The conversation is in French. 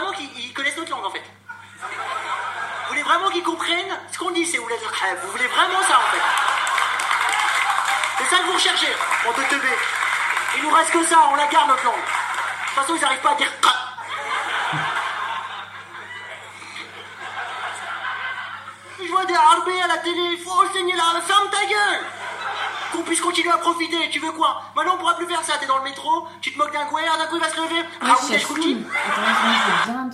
vraiment qu'ils ils connaissent notre langue en fait. Vous voulez vraiment qu'ils comprennent ce qu'on dit, c'est vous Vous voulez vraiment ça en fait. C'est ça que vous recherchez, mon de teubé. Il nous reste que ça, on la garde notre langue. De toute façon, ils n'arrivent pas à dire Je vois des arbés à la télé, Puisse continuer à profiter, tu veux quoi Maintenant on pourra plus faire ça, t'es dans le métro, tu te moques d'un gouer, d'un coup il va se lever, je vais bien